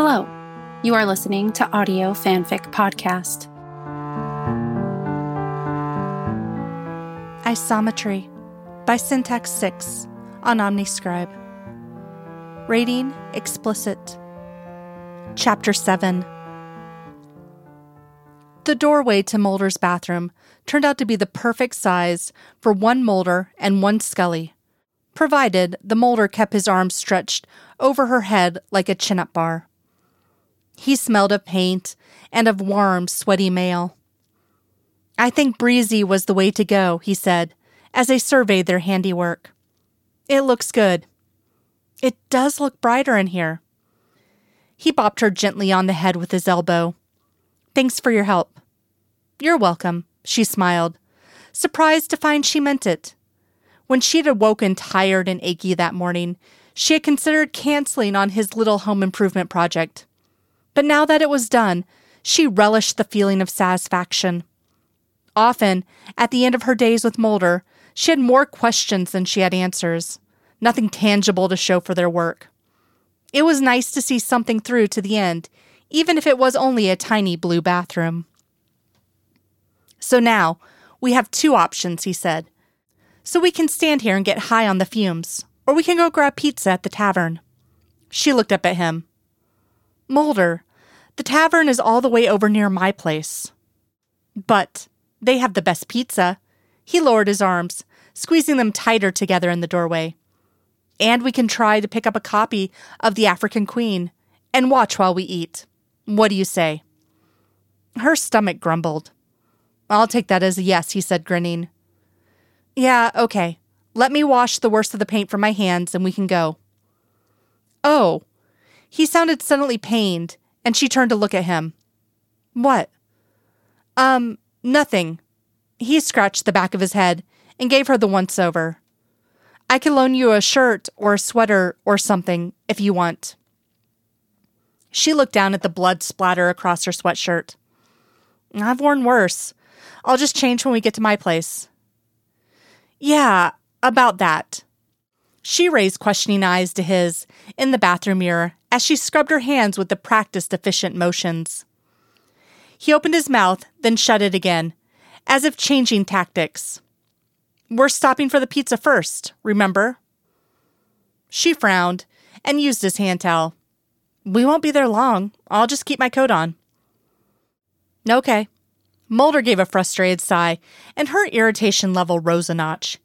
Hello, you are listening to Audio Fanfic Podcast. Isometry by Syntax 6 on Omniscribe. Rating explicit. Chapter 7 The doorway to Mulder's bathroom turned out to be the perfect size for one Mulder and one Scully, provided the Mulder kept his arms stretched over her head like a chin up bar. He smelled of paint and of warm, sweaty male. I think breezy was the way to go, he said, as they surveyed their handiwork. It looks good. It does look brighter in here. He bopped her gently on the head with his elbow. Thanks for your help. You're welcome, she smiled, surprised to find she meant it. When she'd awoken tired and achy that morning, she had considered canceling on his little home improvement project. But now that it was done, she relished the feeling of satisfaction. Often, at the end of her days with Mulder, she had more questions than she had answers, nothing tangible to show for their work. It was nice to see something through to the end, even if it was only a tiny blue bathroom. So now, we have two options, he said. So we can stand here and get high on the fumes, or we can go grab pizza at the tavern. She looked up at him. Mulder, the tavern is all the way over near my place. But they have the best pizza. He lowered his arms, squeezing them tighter together in the doorway. And we can try to pick up a copy of The African Queen and watch while we eat. What do you say? Her stomach grumbled. I'll take that as a yes, he said, grinning. Yeah, okay. Let me wash the worst of the paint from my hands and we can go. Oh, he sounded suddenly pained, and she turned to look at him. What? Um, nothing. He scratched the back of his head and gave her the once over. I can loan you a shirt or a sweater or something if you want. She looked down at the blood splatter across her sweatshirt. I've worn worse. I'll just change when we get to my place. Yeah, about that. She raised questioning eyes to his in the bathroom mirror as she scrubbed her hands with the practiced, efficient motions. He opened his mouth, then shut it again, as if changing tactics. We're stopping for the pizza first, remember? She frowned and used his hand towel. We won't be there long. I'll just keep my coat on. Okay. Mulder gave a frustrated sigh, and her irritation level rose a notch.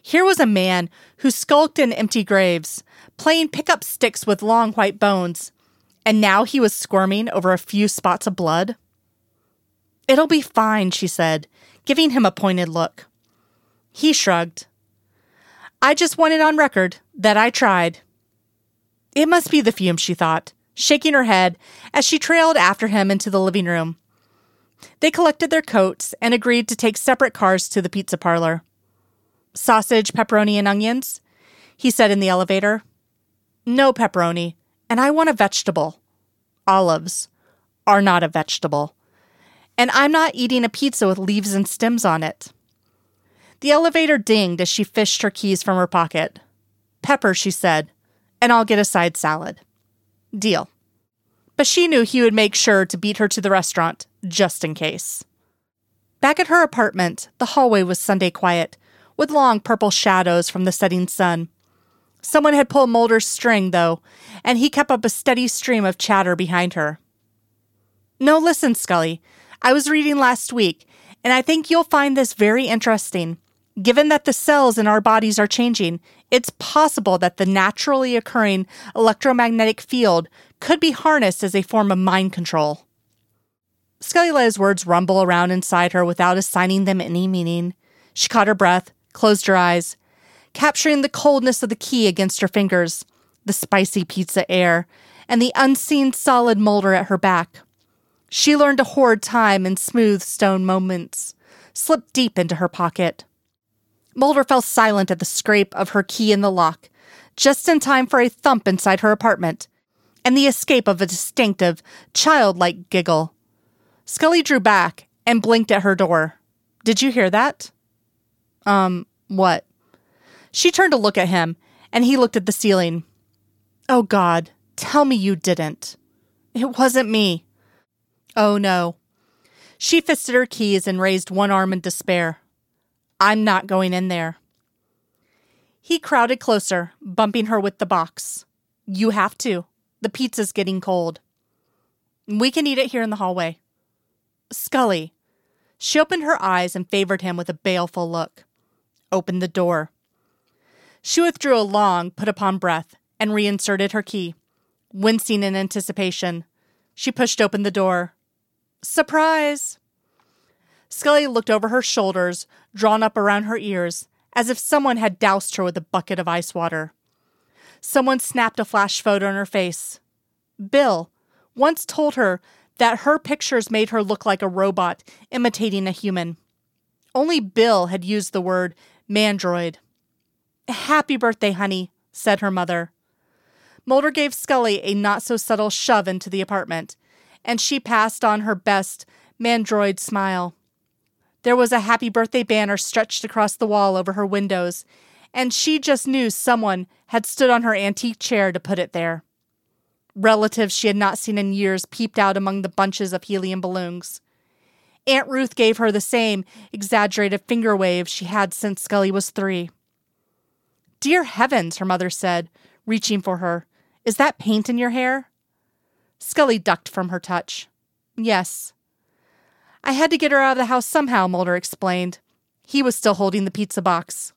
Here was a man who skulked in empty graves, playing pickup sticks with long white bones, and now he was squirming over a few spots of blood. It'll be fine, she said, giving him a pointed look. He shrugged. I just want it on record that I tried. It must be the fumes, she thought, shaking her head as she trailed after him into the living room. They collected their coats and agreed to take separate cars to the pizza parlor. Sausage, pepperoni, and onions? He said in the elevator. No pepperoni, and I want a vegetable. Olives are not a vegetable. And I'm not eating a pizza with leaves and stems on it. The elevator dinged as she fished her keys from her pocket. Pepper, she said, and I'll get a side salad. Deal. But she knew he would make sure to beat her to the restaurant, just in case. Back at her apartment, the hallway was Sunday quiet, with long purple shadows from the setting sun. Someone had pulled Mulder's string, though, and he kept up a steady stream of chatter behind her. No, listen, Scully. I was reading last week, and I think you'll find this very interesting. Given that the cells in our bodies are changing, it's possible that the naturally occurring electromagnetic field could be harnessed as a form of mind control. Scully let his words rumble around inside her without assigning them any meaning. She caught her breath, closed her eyes, capturing the coldness of the key against her fingers, the spicy pizza air, and the unseen solid Mulder at her back. She learned to hoard time in smooth stone moments, slipped deep into her pocket. Mulder fell silent at the scrape of her key in the lock, just in time for a thump inside her apartment and the escape of a distinctive, childlike giggle. Scully drew back and blinked at her door. Did you hear that? Um, what? She turned to look at him, and he looked at the ceiling. Oh, God, tell me you didn't. It wasn't me. Oh no. She fisted her keys and raised one arm in despair. I'm not going in there. He crowded closer, bumping her with the box. You have to. The pizza's getting cold. We can eat it here in the hallway. Scully. She opened her eyes and favored him with a baleful look. Opened the door. She withdrew a long, put upon breath and reinserted her key. Wincing in anticipation, she pushed open the door. Surprise! Scully looked over her shoulders, drawn up around her ears, as if someone had doused her with a bucket of ice water. Someone snapped a flash photo on her face. Bill once told her that her pictures made her look like a robot imitating a human. Only Bill had used the word mandroid. Happy birthday, honey, said her mother. Mulder gave Scully a not so subtle shove into the apartment, and she passed on her best mandroid smile. There was a happy birthday banner stretched across the wall over her windows, and she just knew someone had stood on her antique chair to put it there. Relatives she had not seen in years peeped out among the bunches of helium balloons. Aunt Ruth gave her the same exaggerated finger wave she had since Scully was three. Dear heavens, her mother said, reaching for her. Is that paint in your hair? Scully ducked from her touch. Yes. I had to get her out of the house somehow, Mulder explained. He was still holding the pizza box.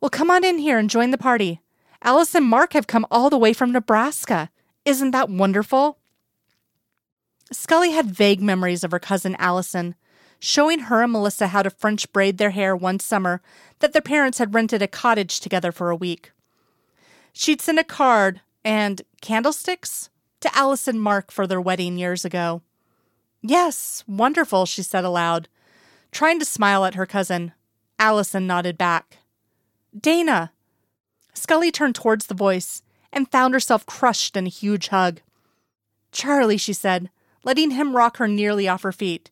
Well, come on in here and join the party. Alice and Mark have come all the way from Nebraska. Isn't that wonderful? Scully had vague memories of her cousin Allison, showing her and Melissa how to French braid their hair one summer that their parents had rented a cottage together for a week. She'd sent a card and candlesticks to Alice and Mark for their wedding years ago. Yes, wonderful, she said aloud, trying to smile at her cousin. Allison nodded back. Dana! Scully turned towards the voice and found herself crushed in a huge hug. Charlie, she said, letting him rock her nearly off her feet.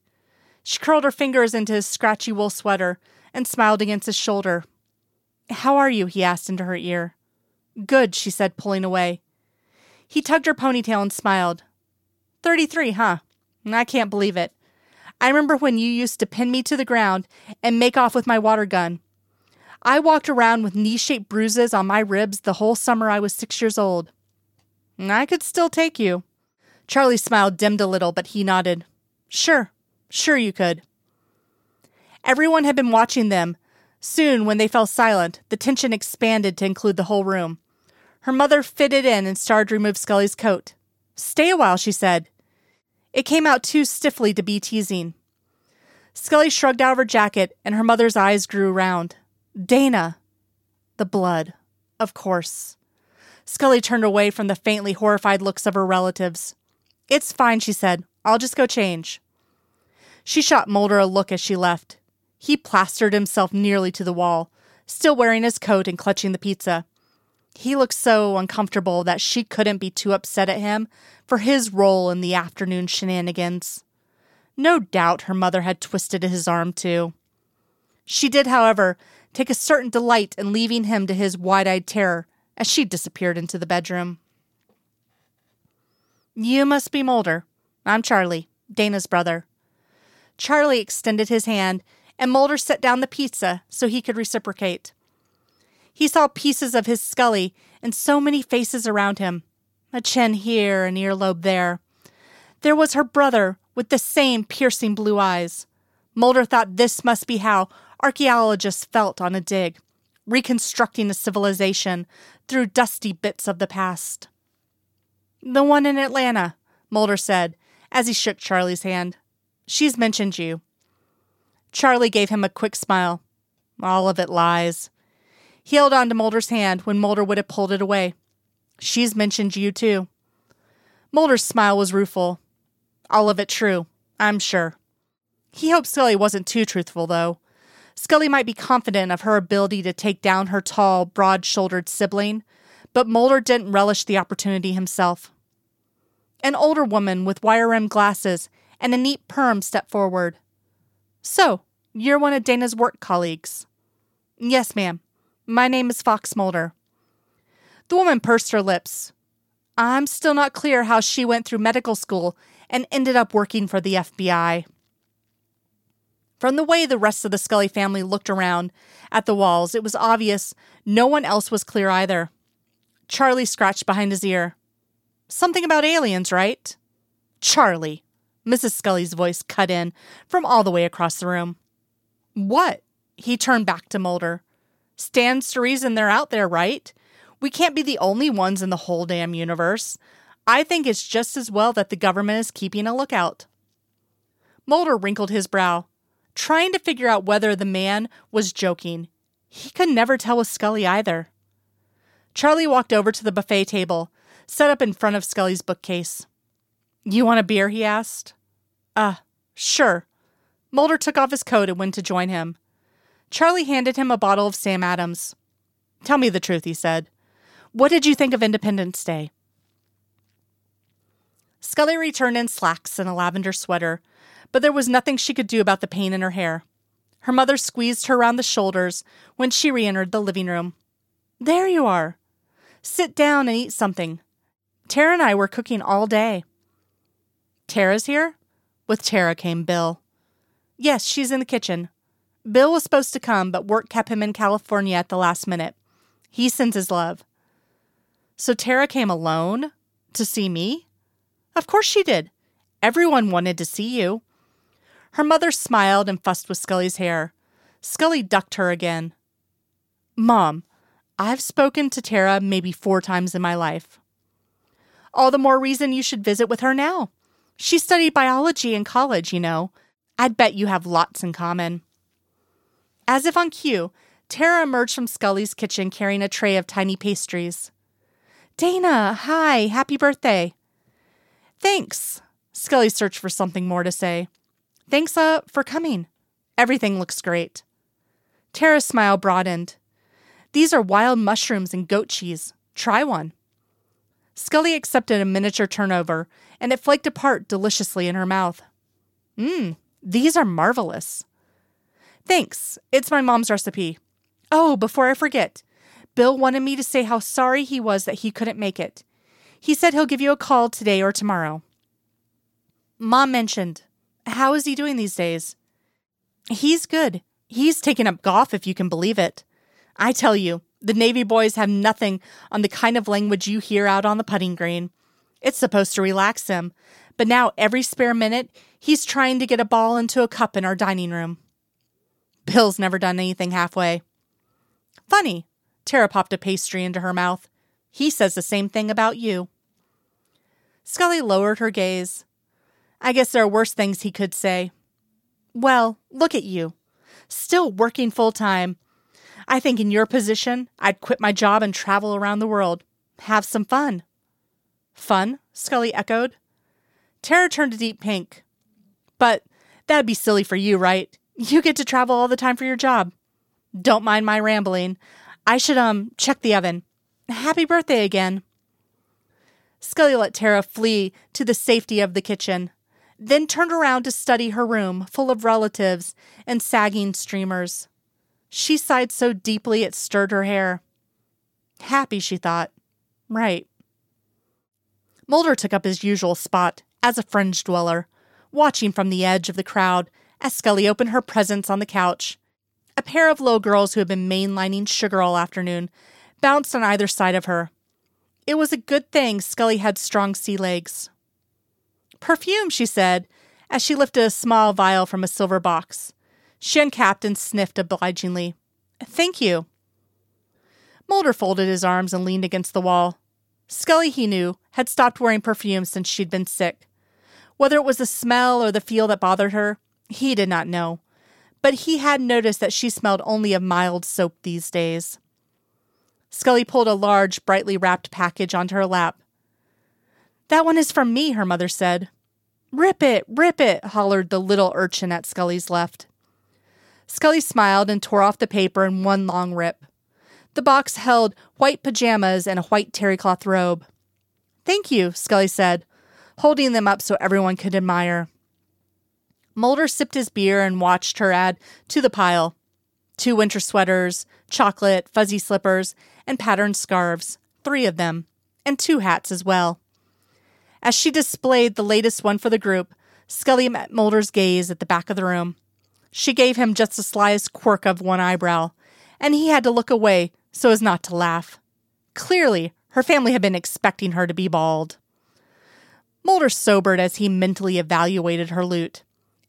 She curled her fingers into his scratchy wool sweater and smiled against his shoulder. How are you? he asked into her ear. Good, she said, pulling away. He tugged her ponytail and smiled. Thirty three, huh? I can't believe it. I remember when you used to pin me to the ground and make off with my water gun. I walked around with knee shaped bruises on my ribs the whole summer I was six years old. I could still take you. Charlie's smile dimmed a little, but he nodded. Sure, sure you could. Everyone had been watching them. Soon, when they fell silent, the tension expanded to include the whole room. Her mother fitted in and started to remove Scully's coat. Stay a while, she said. It came out too stiffly to be teasing. Scully shrugged out of her jacket, and her mother's eyes grew round. Dana! The blood. Of course. Scully turned away from the faintly horrified looks of her relatives. It's fine, she said. I'll just go change. She shot Mulder a look as she left. He plastered himself nearly to the wall, still wearing his coat and clutching the pizza. He looked so uncomfortable that she couldn't be too upset at him for his role in the afternoon shenanigans. No doubt her mother had twisted his arm too. She did, however, take a certain delight in leaving him to his wide eyed terror as she disappeared into the bedroom. You must be Mulder. I'm Charlie, Dana's brother. Charlie extended his hand, and Mulder set down the pizza so he could reciprocate. He saw pieces of his Scully and so many faces around him a chin here, an earlobe there. There was her brother with the same piercing blue eyes. Mulder thought this must be how archaeologists felt on a dig, reconstructing a civilization through dusty bits of the past. The one in Atlanta, Mulder said as he shook Charlie's hand. She's mentioned you. Charlie gave him a quick smile. All of it lies. He held on to Mulder's hand when Mulder would have pulled it away. She's mentioned you, too. Mulder's smile was rueful. All of it true, I'm sure. He hoped Scully wasn't too truthful, though. Scully might be confident of her ability to take down her tall, broad shouldered sibling, but Mulder didn't relish the opportunity himself. An older woman with wire rimmed glasses and a neat perm stepped forward. So, you're one of Dana's work colleagues. Yes, ma'am. My name is Fox Mulder. The woman pursed her lips. I'm still not clear how she went through medical school and ended up working for the FBI. From the way the rest of the Scully family looked around at the walls, it was obvious no one else was clear either. Charlie scratched behind his ear. Something about aliens, right? Charlie, Mrs. Scully's voice cut in from all the way across the room. What? He turned back to Mulder. Stands to reason they're out there, right? We can't be the only ones in the whole damn universe. I think it's just as well that the government is keeping a lookout. Mulder wrinkled his brow, trying to figure out whether the man was joking. He could never tell with Scully either. Charlie walked over to the buffet table, set up in front of Scully's bookcase. You want a beer? he asked. Uh, sure. Mulder took off his coat and went to join him. Charlie handed him a bottle of Sam Adams. Tell me the truth, he said. What did you think of Independence Day? Scully returned in slacks and a lavender sweater, but there was nothing she could do about the pain in her hair. Her mother squeezed her around the shoulders when she re entered the living room. There you are. Sit down and eat something. Tara and I were cooking all day. Tara's here? With Tara came Bill. Yes, she's in the kitchen. Bill was supposed to come, but work kept him in California at the last minute. He sends his love. So Tara came alone to see me? Of course she did. Everyone wanted to see you. Her mother smiled and fussed with Scully's hair. Scully ducked her again. Mom, I've spoken to Tara maybe four times in my life. All the more reason you should visit with her now. She studied biology in college, you know. I'd bet you have lots in common. As if on cue, Tara emerged from Scully's kitchen carrying a tray of tiny pastries. Dana, hi, happy birthday. Thanks. Scully searched for something more to say. Thanks, uh, for coming. Everything looks great. Tara's smile broadened. These are wild mushrooms and goat cheese. Try one. Scully accepted a miniature turnover, and it flaked apart deliciously in her mouth. Mmm, these are marvelous. Thanks. It's my mom's recipe. Oh, before I forget, Bill wanted me to say how sorry he was that he couldn't make it. He said he'll give you a call today or tomorrow. Mom mentioned, How is he doing these days? He's good. He's taken up golf, if you can believe it. I tell you, the Navy boys have nothing on the kind of language you hear out on the putting green. It's supposed to relax him, but now every spare minute, he's trying to get a ball into a cup in our dining room. Bill's never done anything halfway. Funny, Tara popped a pastry into her mouth. He says the same thing about you. Scully lowered her gaze. I guess there are worse things he could say. Well, look at you. Still working full time, I think in your position, I'd quit my job and travel around the world. Have some fun. Fun? Scully echoed. Tara turned a deep pink. But that'd be silly for you, right? You get to travel all the time for your job. Don't mind my rambling. I should, um, check the oven. Happy birthday again. Scully let Tara flee to the safety of the kitchen, then turned around to study her room full of relatives and sagging streamers. She sighed so deeply it stirred her hair. Happy, she thought. Right. Mulder took up his usual spot as a fringe dweller, watching from the edge of the crowd as Scully opened her presents on the couch. A pair of low girls who had been mainlining sugar all afternoon bounced on either side of her. It was a good thing Scully had strong sea legs. Perfume, she said, as she lifted a small vial from a silver box. She uncapped and sniffed obligingly. Thank you. Mulder folded his arms and leaned against the wall. Scully, he knew, had stopped wearing perfume since she'd been sick. Whether it was the smell or the feel that bothered her, he did not know. But he had noticed that she smelled only of mild soap these days. Scully pulled a large, brightly wrapped package onto her lap. That one is from me, her mother said. Rip it, rip it, hollered the little urchin at Scully's left. Scully smiled and tore off the paper in one long rip. The box held white pajamas and a white terry cloth robe. Thank you, Scully said, holding them up so everyone could admire. Mulder sipped his beer and watched her add to the pile two winter sweaters, chocolate, fuzzy slippers, and patterned scarves, three of them, and two hats as well. As she displayed the latest one for the group, Scully met Mulder's gaze at the back of the room. She gave him just the slyest quirk of one eyebrow, and he had to look away so as not to laugh. Clearly, her family had been expecting her to be bald. Mulder sobered as he mentally evaluated her loot.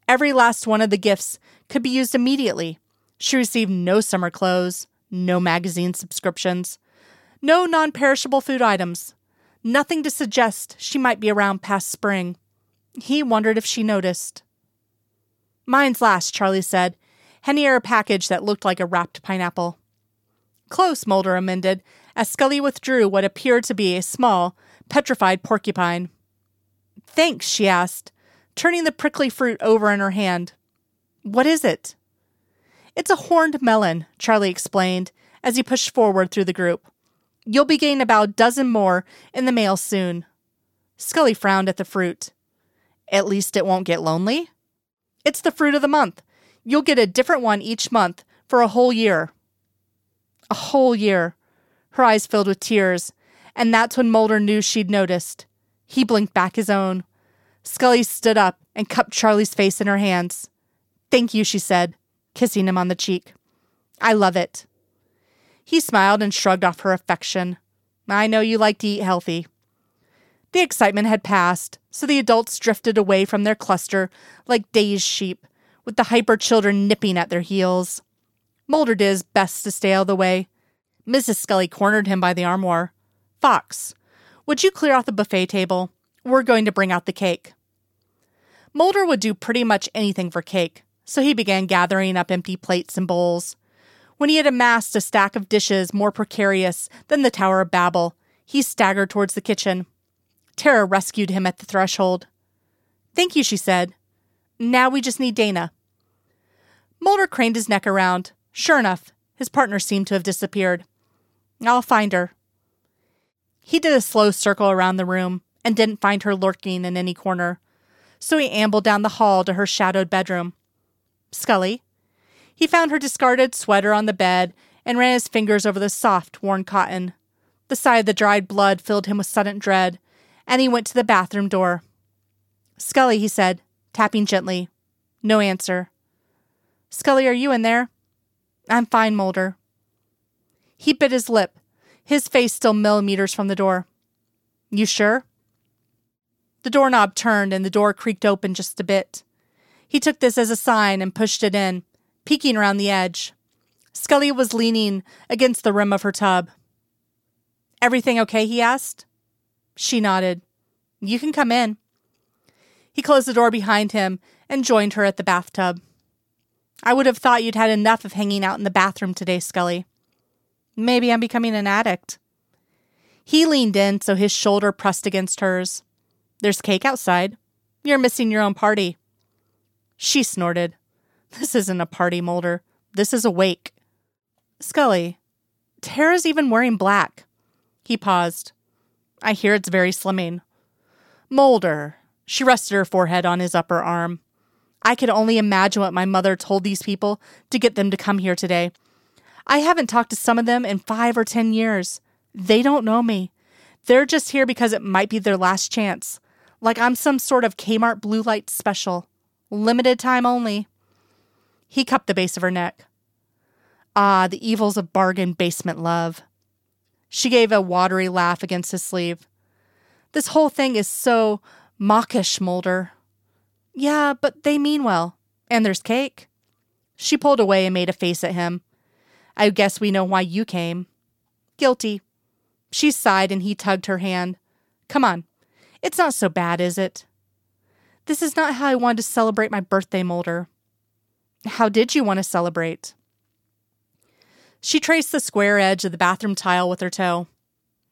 Every last one of the gifts could be used immediately. She received no summer clothes, no magazine subscriptions, no non perishable food items, nothing to suggest she might be around past spring. He wondered if she noticed. Mine's last, Charlie said, handing her a package that looked like a wrapped pineapple. Close, Mulder amended, as Scully withdrew what appeared to be a small, petrified porcupine. Thanks, she asked, turning the prickly fruit over in her hand. What is it? It's a horned melon, Charlie explained as he pushed forward through the group. You'll be getting about a dozen more in the mail soon. Scully frowned at the fruit. At least it won't get lonely. It's the fruit of the month. You'll get a different one each month for a whole year. A whole year. Her eyes filled with tears, and that's when Mulder knew she'd noticed. He blinked back his own. Scully stood up and cupped Charlie's face in her hands. Thank you, she said, kissing him on the cheek. I love it. He smiled and shrugged off her affection. I know you like to eat healthy. The excitement had passed, so the adults drifted away from their cluster like dazed sheep, with the hyper children nipping at their heels. Mulder did his best to stay out of the way. Mrs. Scully cornered him by the armoire. Fox, would you clear off the buffet table? We're going to bring out the cake. Mulder would do pretty much anything for cake, so he began gathering up empty plates and bowls. When he had amassed a stack of dishes more precarious than the Tower of Babel, he staggered towards the kitchen. Tara rescued him at the threshold. Thank you, she said. Now we just need Dana. Mulder craned his neck around. Sure enough, his partner seemed to have disappeared. I'll find her. He did a slow circle around the room and didn't find her lurking in any corner, so he ambled down the hall to her shadowed bedroom. Scully, he found her discarded sweater on the bed and ran his fingers over the soft, worn cotton. The sight of the dried blood filled him with sudden dread, and he went to the bathroom door. Scully, he said, tapping gently. No answer. Scully, are you in there? I'm fine, Mulder. He bit his lip, his face still millimeters from the door. You sure? The doorknob turned and the door creaked open just a bit. He took this as a sign and pushed it in, peeking around the edge. Scully was leaning against the rim of her tub. Everything okay? he asked. She nodded. You can come in. He closed the door behind him and joined her at the bathtub. I would have thought you'd had enough of hanging out in the bathroom today, Scully. Maybe I'm becoming an addict. He leaned in so his shoulder pressed against hers. There's cake outside. You're missing your own party. She snorted. This isn't a party, Mulder. This is a wake. Scully, Tara's even wearing black. He paused. I hear it's very slimming. Mulder. She rested her forehead on his upper arm. I could only imagine what my mother told these people to get them to come here today. I haven't talked to some of them in five or ten years. They don't know me. They're just here because it might be their last chance. Like I'm some sort of Kmart blue light special. Limited time only. He cupped the base of her neck. Ah, the evils of bargain basement love. She gave a watery laugh against his sleeve. This whole thing is so mawkish, Mulder. Yeah, but they mean well. And there's cake. She pulled away and made a face at him. I guess we know why you came. Guilty. She sighed and he tugged her hand. Come on. It's not so bad, is it? This is not how I wanted to celebrate my birthday, Mulder. How did you want to celebrate? She traced the square edge of the bathroom tile with her toe.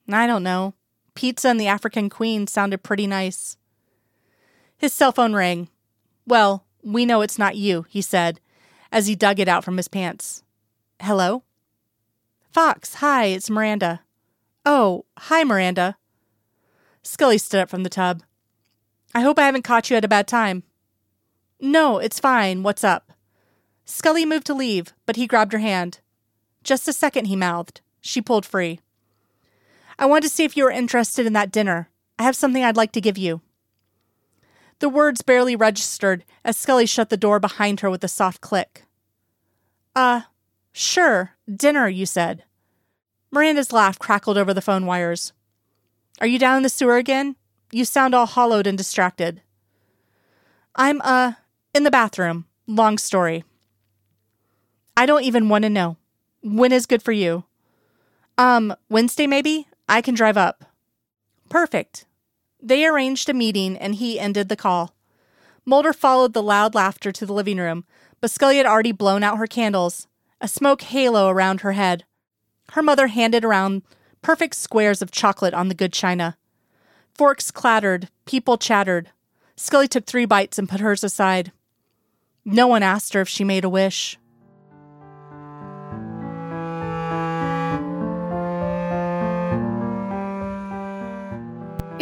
I don't know. Pizza and the African Queen sounded pretty nice. His cell phone rang. Well, we know it's not you, he said, as he dug it out from his pants. Hello? Fox, hi, it's Miranda. Oh, hi, Miranda. Scully stood up from the tub. I hope I haven't caught you at a bad time. No, it's fine. What's up? Scully moved to leave, but he grabbed her hand. Just a second, he mouthed. She pulled free. I wanted to see if you were interested in that dinner. I have something I'd like to give you. The words barely registered as Scully shut the door behind her with a soft click. Uh, sure, dinner, you said. Miranda's laugh crackled over the phone wires. Are you down in the sewer again? You sound all hollowed and distracted. I'm, uh, in the bathroom. Long story. I don't even want to know. When is good for you? Um, Wednesday maybe? I can drive up. Perfect. They arranged a meeting and he ended the call. Mulder followed the loud laughter to the living room, but Scully had already blown out her candles, a smoke halo around her head. Her mother handed around perfect squares of chocolate on the good china. Forks clattered, people chattered. Scully took three bites and put hers aside. No one asked her if she made a wish.